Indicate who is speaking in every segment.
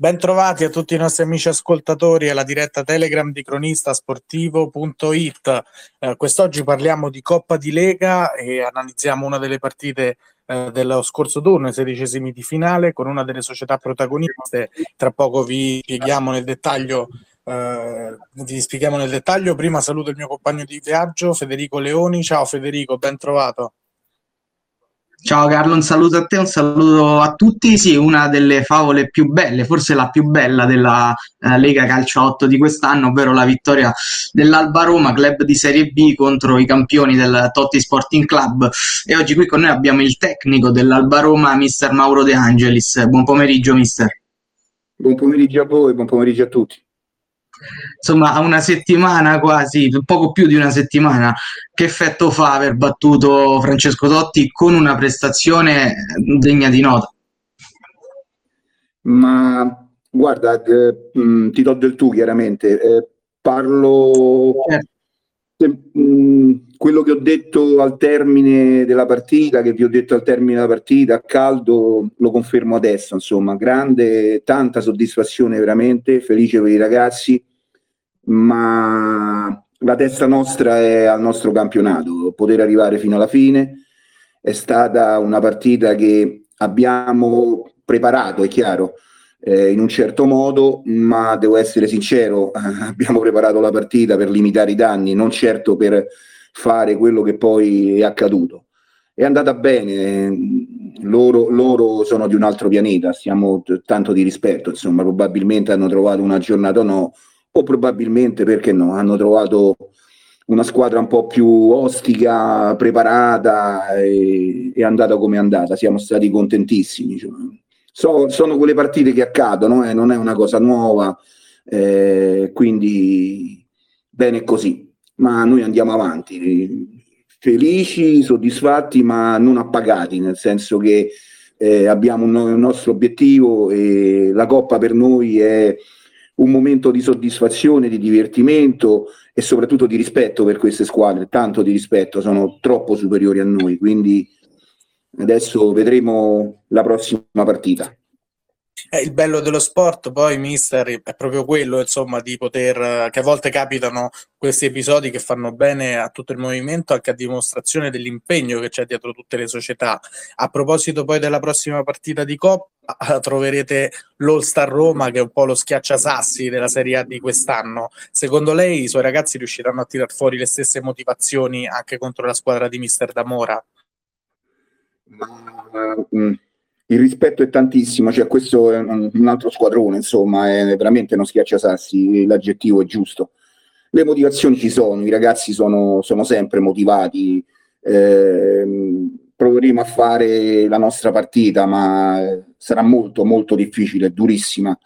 Speaker 1: Bentrovati a tutti i nostri amici ascoltatori alla diretta Telegram di cronistasportivo.it. Eh, quest'oggi parliamo di Coppa di Lega e analizziamo una delle partite eh, dello scorso turno, i sedicesimi di finale, con una delle società protagoniste. Tra poco vi spieghiamo nel dettaglio. Eh, vi spieghiamo nel dettaglio. Prima saluto il mio compagno di viaggio, Federico Leoni. Ciao Federico, ben trovato.
Speaker 2: Ciao Carlo, un saluto a te, un saluto a tutti. Sì, una delle favole più belle, forse la più bella della eh, Lega Calcio 8 di quest'anno, ovvero la vittoria dell'Alba Roma, club di Serie B contro i campioni del Totti Sporting Club. E oggi qui con noi abbiamo il tecnico dell'Alba Roma, mister Mauro De Angelis. Buon pomeriggio, mister.
Speaker 3: Buon pomeriggio a voi, buon pomeriggio a tutti
Speaker 2: insomma a una settimana quasi, poco più di una settimana, che effetto fa aver battuto Francesco Totti con una prestazione degna di nota?
Speaker 3: Ma guarda, eh, mh, mm, ti do del tu chiaramente, eh, parlo... Certo. Mh, mm, quello che ho detto al termine della partita, che vi ho detto al termine della partita, a caldo, lo confermo adesso, insomma, grande, tanta soddisfazione veramente, felice per i ragazzi, ma la testa nostra è al nostro campionato, poter arrivare fino alla fine. È stata una partita che abbiamo preparato, è chiaro, eh, in un certo modo, ma devo essere sincero, abbiamo preparato la partita per limitare i danni, non certo per fare quello che poi è accaduto. È andata bene, loro, loro sono di un altro pianeta, stiamo t- tanto di rispetto, insomma, probabilmente hanno trovato una giornata no, o probabilmente, perché no, hanno trovato una squadra un po' più ostica, preparata e è andata come è andata, siamo stati contentissimi. Cioè. So, sono quelle partite che accadono, eh, non è una cosa nuova, eh, quindi bene così, ma noi andiamo avanti, felici, soddisfatti, ma non appagati, nel senso che eh, abbiamo un, un nostro obiettivo e la Coppa per noi è un momento di soddisfazione, di divertimento e soprattutto di rispetto per queste squadre, tanto di rispetto, sono troppo superiori a noi, quindi adesso vedremo la prossima partita.
Speaker 1: Eh, il bello dello sport, poi, mister, è proprio quello, insomma, di poter, che a volte capitano questi episodi che fanno bene a tutto il movimento, anche a dimostrazione dell'impegno che c'è dietro tutte le società. A proposito poi della prossima partita di Coppa, troverete l'All Star Roma, che è un po' lo schiacciasassi della Serie A di quest'anno. Secondo lei i suoi ragazzi riusciranno a tirar fuori le stesse motivazioni anche contro la squadra di mister Damora?
Speaker 3: Mm il rispetto è tantissimo, cioè questo è un, altro squadrone, insomma, è veramente uno schiacciasassi, l'aggettivo è giusto. Le motivazioni ci sono, i ragazzi sono, sono sempre motivati, eh, proveremo a fare la nostra partita, ma sarà molto molto difficile, durissima,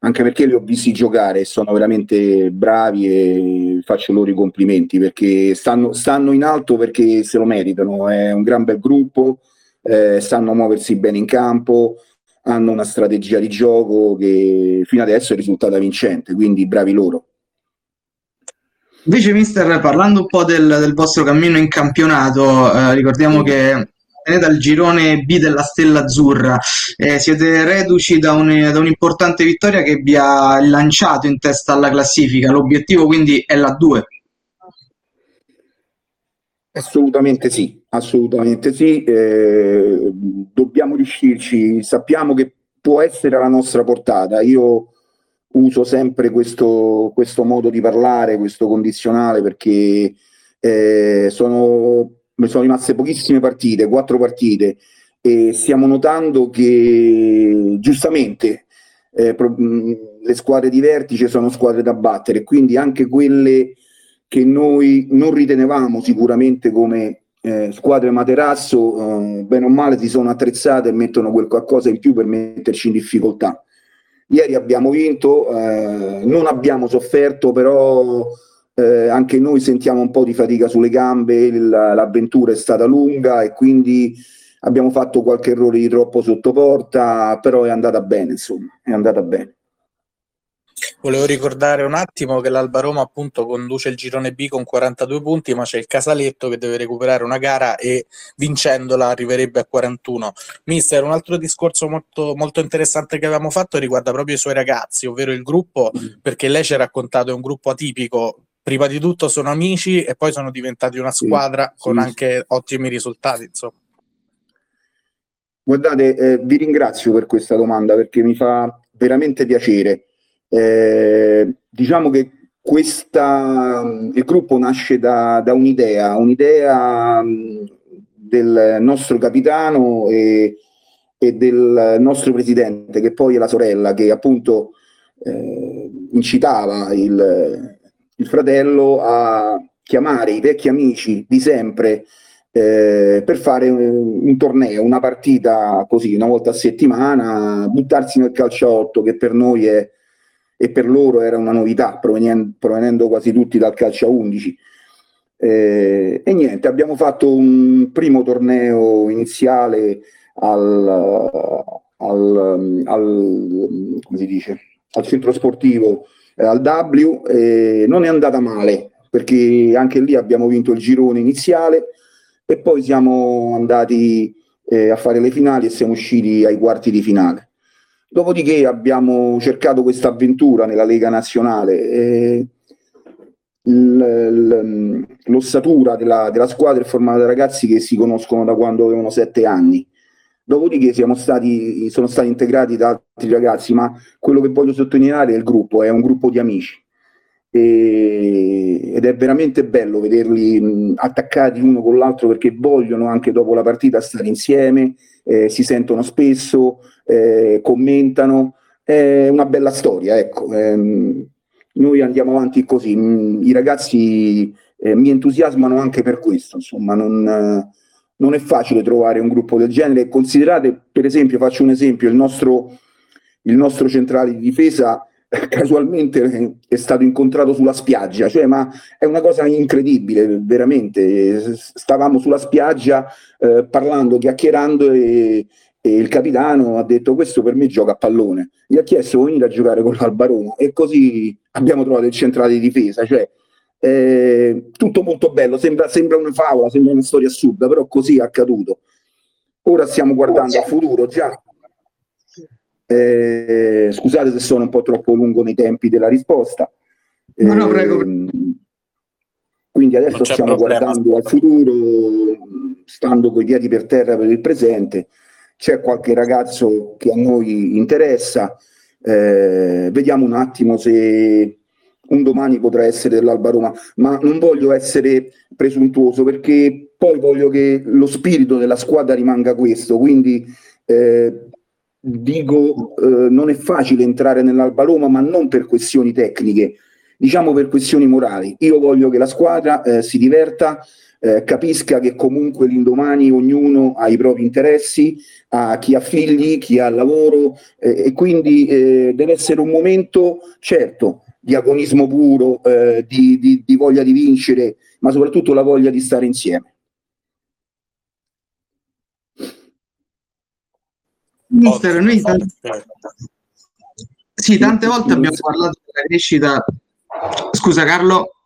Speaker 3: anche perché li ho visti giocare, sono veramente bravi e faccio loro i complimenti perché stanno, stanno in alto perché se lo meritano, è un gran bel gruppo eh, sanno muoversi bene in campo, hanno una strategia di gioco che fino adesso è risultata vincente, quindi bravi loro.
Speaker 2: Invece, mister, parlando un po' del, del vostro cammino in campionato, eh, ricordiamo che venite dal girone B della Stella Azzurra, eh, siete reduci da, un, da, un'importante vittoria che vi ha lanciato in testa alla classifica. L'obiettivo quindi è la 2.
Speaker 3: Assolutamente sì, assolutamente sì. Eh, dobbiamo riuscirci, sappiamo che può essere alla nostra portata. Io uso sempre questo, questo modo di parlare, questo condizionale, perché eh, sono, sono rimaste pochissime partite, quattro partite, e stiamo notando che giustamente eh, le squadre di vertice sono squadre da battere, quindi anche quelle che noi non ritenevamo sicuramente come eh, squadre materasso, eh, bene o male si sono attrezzate e mettono quel qualcosa in più per metterci in difficoltà. Ieri abbiamo vinto, eh, non abbiamo sofferto, però eh, anche noi sentiamo un po' di fatica sulle gambe, il, l'avventura è stata lunga e quindi abbiamo fatto qualche errore di troppo sotto porta, però è andata bene, insomma, è andata bene.
Speaker 1: Volevo ricordare un attimo che l'Alba Roma appunto conduce il girone B con 42 punti, ma c'è il Casaletto che deve recuperare una gara e vincendola arriverebbe a 41. Mister, un altro discorso molto, molto interessante che avevamo fatto riguarda proprio i suoi ragazzi, ovvero il gruppo, perché lei ci ha raccontato è un gruppo atipico. Prima di tutto sono amici e poi sono diventati una squadra sì, con sì. anche ottimi risultati. Insomma.
Speaker 3: Guardate, eh, vi ringrazio per questa domanda perché mi fa veramente piacere eh, diciamo che questa, il gruppo nasce da, da un'idea, un'idea del nostro capitano e, e, del nostro presidente, che poi è la sorella, che appunto eh, incitava il, il, fratello a chiamare i vecchi amici di sempre eh, per fare un, un, torneo, una partita così, una volta a settimana, buttarsi nel calcio a 8, che per noi è e per loro era una novità, provenendo, provenendo quasi tutti dal calcio a 11. Eh, e niente, abbiamo fatto un primo torneo iniziale al, al, al, dice, al centro sportivo, eh, al W, eh, non è andata male perché anche lì abbiamo vinto il girone iniziale e poi siamo andati eh, a fare le finali e siamo usciti ai quarti di finale. Dopodiché abbiamo cercato questa avventura nella Lega Nazionale. E l'ossatura della, della, squadra è formata da ragazzi che si conoscono da quando avevano sette anni. Dopodiché stati, sono stati integrati da altri ragazzi, ma quello che voglio sottolineare è il gruppo, è un gruppo di amici. E, ed è veramente bello vederli attaccati uno con l'altro perché vogliono anche dopo la partita stare insieme, eh, si sentono spesso, eh, commentano. È una bella storia, ecco. Eh, noi andiamo avanti così. Mm, I ragazzi eh, mi entusiasmano anche per questo, insomma, non, non, è facile trovare un gruppo del genere. Considerate, per esempio, faccio un esempio, il nostro, il nostro centrale di difesa casualmente è stato incontrato sulla spiaggia, cioè, ma è una cosa incredibile, veramente. Stavamo sulla spiaggia eh, parlando, chiacchierando e, e, il capitano ha detto questo per me gioca a pallone. Gli ha chiesto di venire a giocare con l'Alba Roma e così abbiamo trovato il centrale di difesa, cioè eh, tutto molto bello, sembra, sembra una favola, sembra una storia assurda, però così è accaduto. Ora stiamo guardando al futuro già eh, scusate se sono un po' troppo lungo nei tempi della risposta.
Speaker 2: No, no, prego.
Speaker 3: Ehm, quindi adesso stiamo problema. guardando al futuro, stando coi piedi per terra per il presente. C'è qualche ragazzo che a noi interessa. Eh, vediamo un attimo se un domani potrà essere dell'Alba Roma, ma non voglio essere presuntuoso perché poi voglio che lo spirito della squadra rimanga questo. Quindi eh, dico eh, non è facile entrare nell'Alba Roma, ma non per questioni tecniche, diciamo per questioni morali. Io voglio che la squadra eh, si diverta, eh, capisca che comunque l'indomani ognuno ha i propri interessi, ha chi ha figli, chi ha lavoro eh, e quindi eh, deve essere un momento certo di agonismo puro, eh, di, di, di voglia di vincere, ma soprattutto la voglia di stare insieme.
Speaker 2: Mister, noi tante... Sì, tante volte abbiamo parlato della crescita. Scusa Carlo.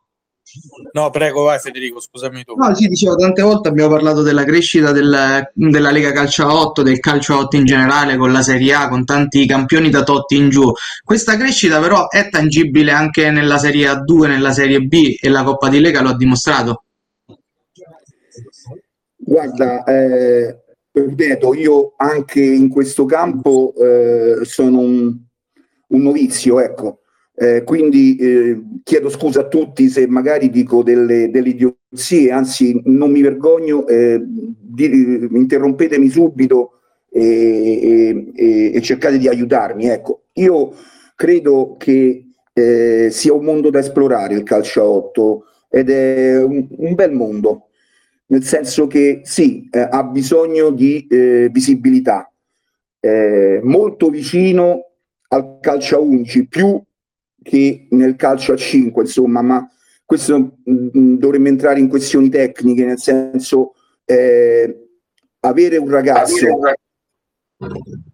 Speaker 1: No, prego, vai Federico, scusami tu.
Speaker 2: No, sì, dicevo, tante volte abbiamo parlato della crescita del, della Lega Calcio a 8, del calcio a 8 in generale, con la Serie A, con tanti campioni da Totti in giù. Questa crescita però è tangibile anche nella Serie A2, nella Serie B e la Coppa di Lega lo ha dimostrato.
Speaker 3: Guarda, eh, ripeto, io anche in questo campo eh, sono un, un, novizio, ecco. Eh, quindi eh, chiedo scusa a tutti se magari dico delle, delle idiozie, anzi non mi vergogno, eh, di, interrompetemi subito e, e, e, cercate di aiutarmi. Ecco, io credo che eh, sia un mondo da esplorare il calcio a 8 ed è un, un bel mondo nel senso che sì, eh, ha bisogno di eh, visibilità, molto vicino al calcio a 11, più che nel calcio a 5, insomma, ma questo mh, mm, dovremmo entrare in questioni tecniche, nel senso eh, avere un ragazzo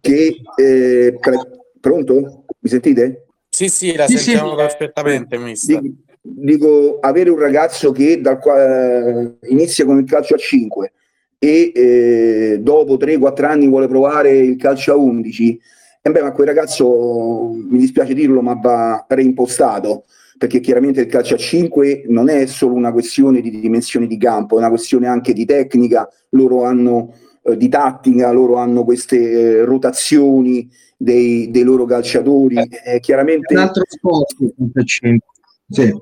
Speaker 3: che... Eh, pre- pronto? Mi sentite?
Speaker 1: Sì, sì, la sì, sentiamo sì. perfettamente, mister.
Speaker 3: Dico, dico, avere un ragazzo che dal, eh, inizia con il calcio a 5 e eh, dopo 3-4 anni vuole provare il calcio a 11, e beh, ma quel ragazzo, mi dispiace dirlo, ma va reimpostato perché chiaramente il calcio a 5 non è solo una questione di dimensioni di campo, è una questione anche di tecnica, loro hanno eh, di tattica, loro hanno queste eh, rotazioni dei, dei, loro calciatori. Eh, chiaramente...
Speaker 2: Un altro sport il calcio a 5. Sì.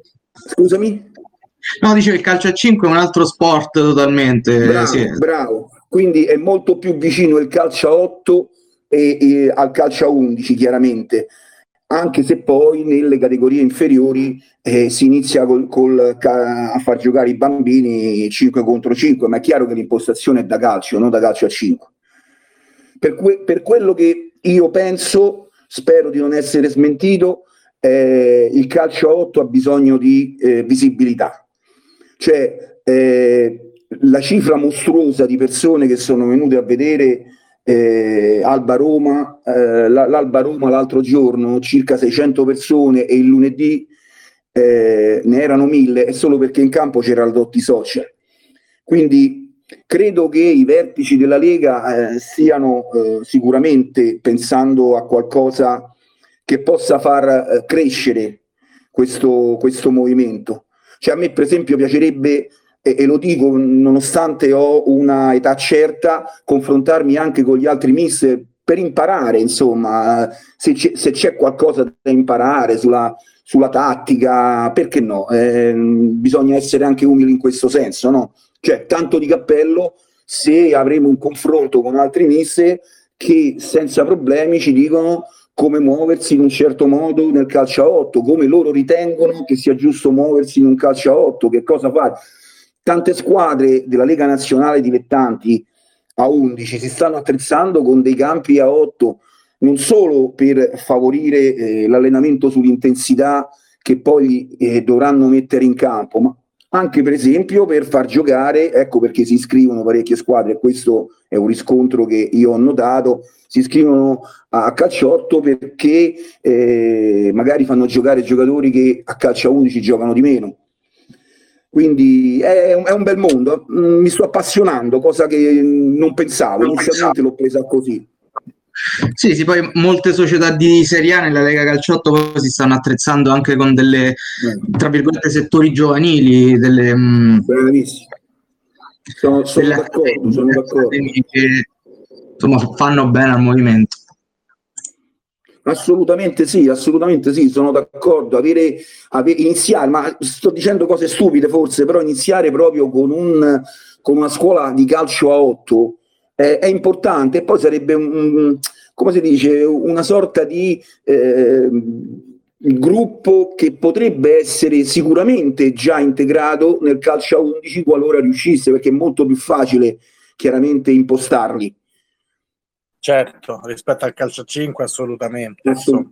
Speaker 3: Scusami?
Speaker 2: No, dicevo il calcio a 5 è un altro sport totalmente.
Speaker 3: Bravo, sì. bravo. Quindi è molto più vicino il calcio a 8 e, e al calcio a 11, chiaramente anche se poi nelle categorie inferiori eh, si inizia col, col, ca- a far giocare i bambini 5 contro 5, ma è chiaro che l'impostazione è da calcio, non da calcio a 5. Per, que- per quello che io penso, spero di non essere smentito, eh, il calcio a 8 ha bisogno di eh, visibilità. Cioè, eh, la cifra mostruosa di persone che sono venute a vedere eh, Alba Roma, eh, l'Alba Roma l'altro giorno circa 600 persone e il lunedì eh, ne erano mille e solo perché in campo c'era il Dotti Social. Quindi credo che i vertici della Lega eh, stiano eh, sicuramente pensando a qualcosa che possa far eh, crescere questo, questo movimento. Cioè a me per esempio piacerebbe e, e, lo dico nonostante ho una età certa, confrontarmi anche con gli altri miss per imparare, insomma, se c'è, se c'è qualcosa da imparare sulla, sulla tattica, perché no? Eh, bisogna essere anche umili in questo senso, no? Cioè, tanto di cappello se avremo un confronto con altri miss che senza problemi ci dicono come muoversi in un certo modo nel calcio a 8, come loro ritengono che sia giusto muoversi in un calcio a 8, che cosa fare. Tante squadre della Lega Nazionale Dilettanti a 11 si stanno attrezzando con dei campi a 8, non solo per favorire eh, l'allenamento sull'intensità che poi eh, dovranno mettere in campo, ma anche per esempio per far giocare, ecco perché si iscrivono parecchie squadre, e questo è un riscontro che io ho notato, si iscrivono a calciotto perché eh, magari fanno giocare giocatori che a calcio a 11 giocano di meno quindi è un, è un, bel mondo, mm, mi sto appassionando, cosa che non pensavo, inizialmente l'ho presa così.
Speaker 2: Sì, sì, poi molte società di Serie A nella Lega Calciotto si stanno attrezzando anche con delle, tra virgolette, settori giovanili, delle... Mm,
Speaker 3: Bravissimo. Sono, sono delle d'accordo, sono d'accordo. Che,
Speaker 2: insomma, fanno bene al movimento.
Speaker 3: Assolutamente sì, assolutamente sì, sono d'accordo. Avere, avere, iniziare, ma sto dicendo cose stupide forse, però iniziare proprio con, un, con una scuola di calcio a 8 è, è importante e poi sarebbe un, come si dice, una sorta di eh, gruppo che potrebbe essere sicuramente già integrato nel calcio a 11 qualora riuscisse, perché è molto più facile chiaramente impostarli.
Speaker 1: Certo, rispetto al calcio a 5 assolutamente. Insomma.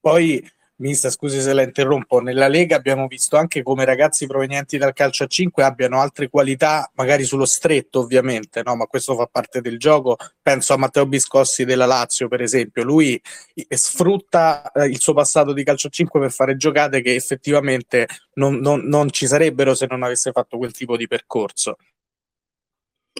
Speaker 1: Poi, mister, scusi se la interrompo, nella Lega abbiamo visto anche come ragazzi provenienti dal calcio a 5 abbiano altre qualità, magari sullo stretto ovviamente, no? ma questo fa parte del gioco. Penso a Matteo Biscossi della Lazio, per esempio. Lui sfrutta eh, il suo passato di calcio a 5 per fare giocate che effettivamente non, non, non ci sarebbero se non avesse fatto quel tipo di percorso.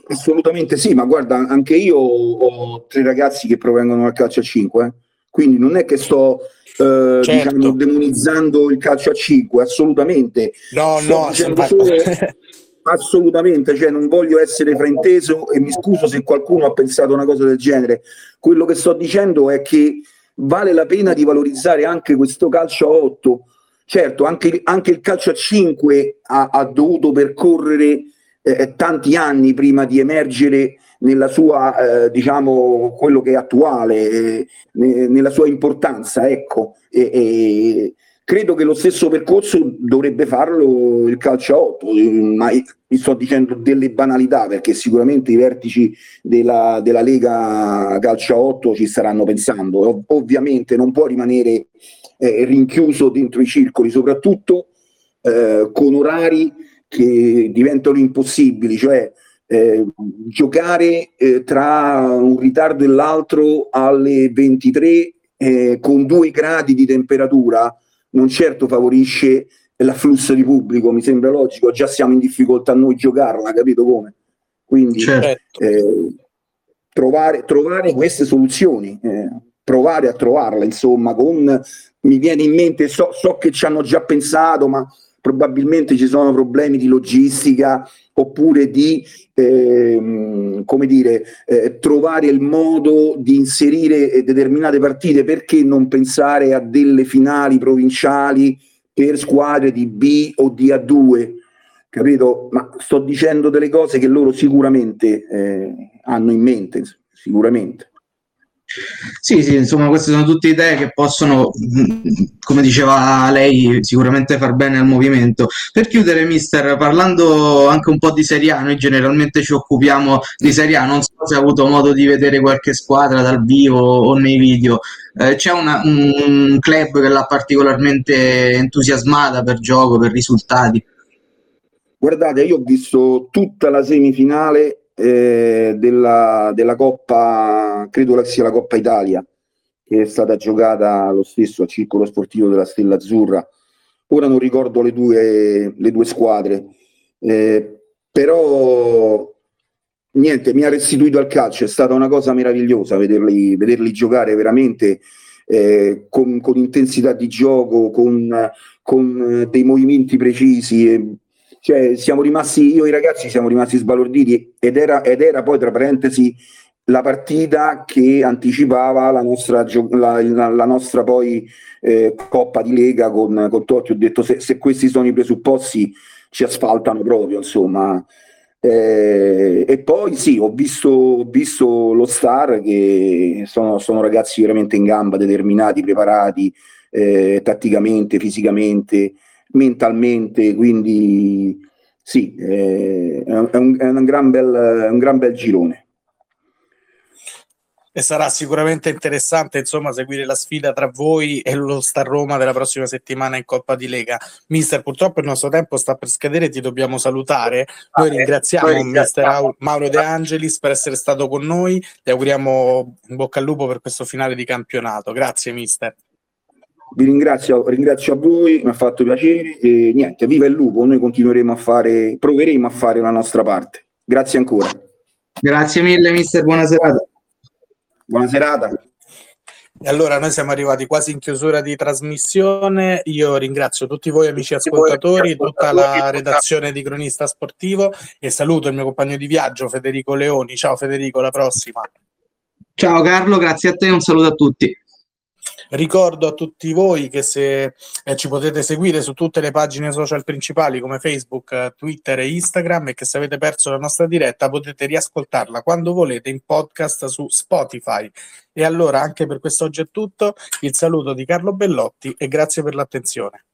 Speaker 3: Assolutamente sì, ma guarda, anche io ho tre ragazzi che provengono dal calcio a 5, eh? quindi non è che sto eh, certo. diciamo, demonizzando il calcio a 5, assolutamente.
Speaker 1: No, sto no,
Speaker 3: solo, assolutamente, cioè non voglio essere frainteso e mi scuso se qualcuno ha pensato una cosa del genere. Quello che sto dicendo è che vale la pena di valorizzare anche questo calcio a 8. Certo, anche, anche il calcio a 5 ha, ha dovuto percorrere eh, tanti anni prima di emergere nella sua, eh, diciamo, quello che è attuale, eh, nella sua importanza, ecco. E, e credo che lo stesso percorso dovrebbe farlo il calcio a 8, ma vi sto dicendo delle banalità perché sicuramente i vertici della, della Lega calcio a 8 ci staranno pensando. ovviamente non può rimanere eh, rinchiuso dentro i circoli, soprattutto eh, con orari che diventano impossibili, cioè eh, giocare eh, tra un ritardo e l'altro alle 23 eh, con due gradi di temperatura non certo favorisce l'afflusso di pubblico, mi sembra logico, già siamo in difficoltà noi giocarla, capito come? Quindi certo. eh, trovare, trovare, queste soluzioni, eh, provare a trovarle, insomma, con, mi viene in mente, so, so che ci hanno già pensato, ma probabilmente ci sono problemi di logistica oppure di eh, come dire, eh, trovare il modo di inserire determinate partite, perché non pensare a delle finali provinciali per squadre di B o di A2? Capito? Ma sto dicendo delle cose che loro sicuramente eh, hanno in mente, sicuramente.
Speaker 2: Sì, sì, insomma, queste sono tutte idee che possono, come diceva lei, sicuramente far bene al movimento. Per chiudere, mister, parlando anche un po' di Serie A, noi generalmente ci occupiamo di Serie A, non so se ha avuto modo di vedere qualche squadra dal vivo o nei video. Eh, c'è una, un club che l'ha particolarmente entusiasmata per gioco, per risultati?
Speaker 3: Guardate, io ho visto tutta la semifinale eh, della, della, Coppa, credo che sia la Coppa Italia, che è stata giocata lo stesso al Circolo Sportivo della Stella Azzurra. Ora non ricordo le due, le due squadre, eh, però niente, mi ha restituito al calcio, è stata una cosa meravigliosa vederli, vederli giocare veramente eh, con, con, intensità di gioco, con, con dei movimenti precisi. Cioè, siamo rimasti, io e i ragazzi siamo rimasti sbalorditi ed era, ed era poi, tra parentesi, la partita che anticipava la nostra, la, la, la nostra poi eh, Coppa di Lega con, con Totti. Ho detto se, se, questi sono i presupposti ci asfaltano proprio, insomma. Eh, e poi sì, ho visto, ho visto lo Star che sono, sono, ragazzi veramente in gamba, determinati, preparati eh, tatticamente, fisicamente mentalmente, quindi sì, eh, è, un, è un, gran bel, un gran bel girone
Speaker 1: e sarà sicuramente interessante insomma seguire la sfida tra voi e lo Star Roma della prossima settimana in Coppa di Lega. Mister, purtroppo il nostro tempo sta per scadere, ti dobbiamo salutare. Noi ringraziamo noi Mister Mauro De Angelis per essere stato con noi, ti auguriamo in bocca al lupo per questo finale di campionato. Grazie Mister.
Speaker 3: Vi ringrazio, ringrazio a voi, mi ha fatto piacere e niente, viva il lupo, noi continueremo a fare, proveremo a fare la nostra parte. Grazie ancora.
Speaker 2: Grazie mille mister, buona serata.
Speaker 3: Buona serata.
Speaker 1: E allora noi siamo arrivati quasi in chiusura di trasmissione. Io ringrazio tutti voi amici ascoltatori, tutta la redazione di Cronista Sportivo e saluto il mio compagno di viaggio Federico Leoni. Ciao Federico, alla prossima.
Speaker 2: Ciao Carlo, grazie a te, un saluto a tutti.
Speaker 1: Ricordo a tutti voi che se eh, ci potete seguire su tutte le pagine social principali come Facebook, Twitter e Instagram e che se avete perso la nostra diretta potete riascoltarla quando volete in podcast su Spotify. E allora anche per quest'oggi è tutto, il saluto di Carlo Bellotti e grazie per l'attenzione.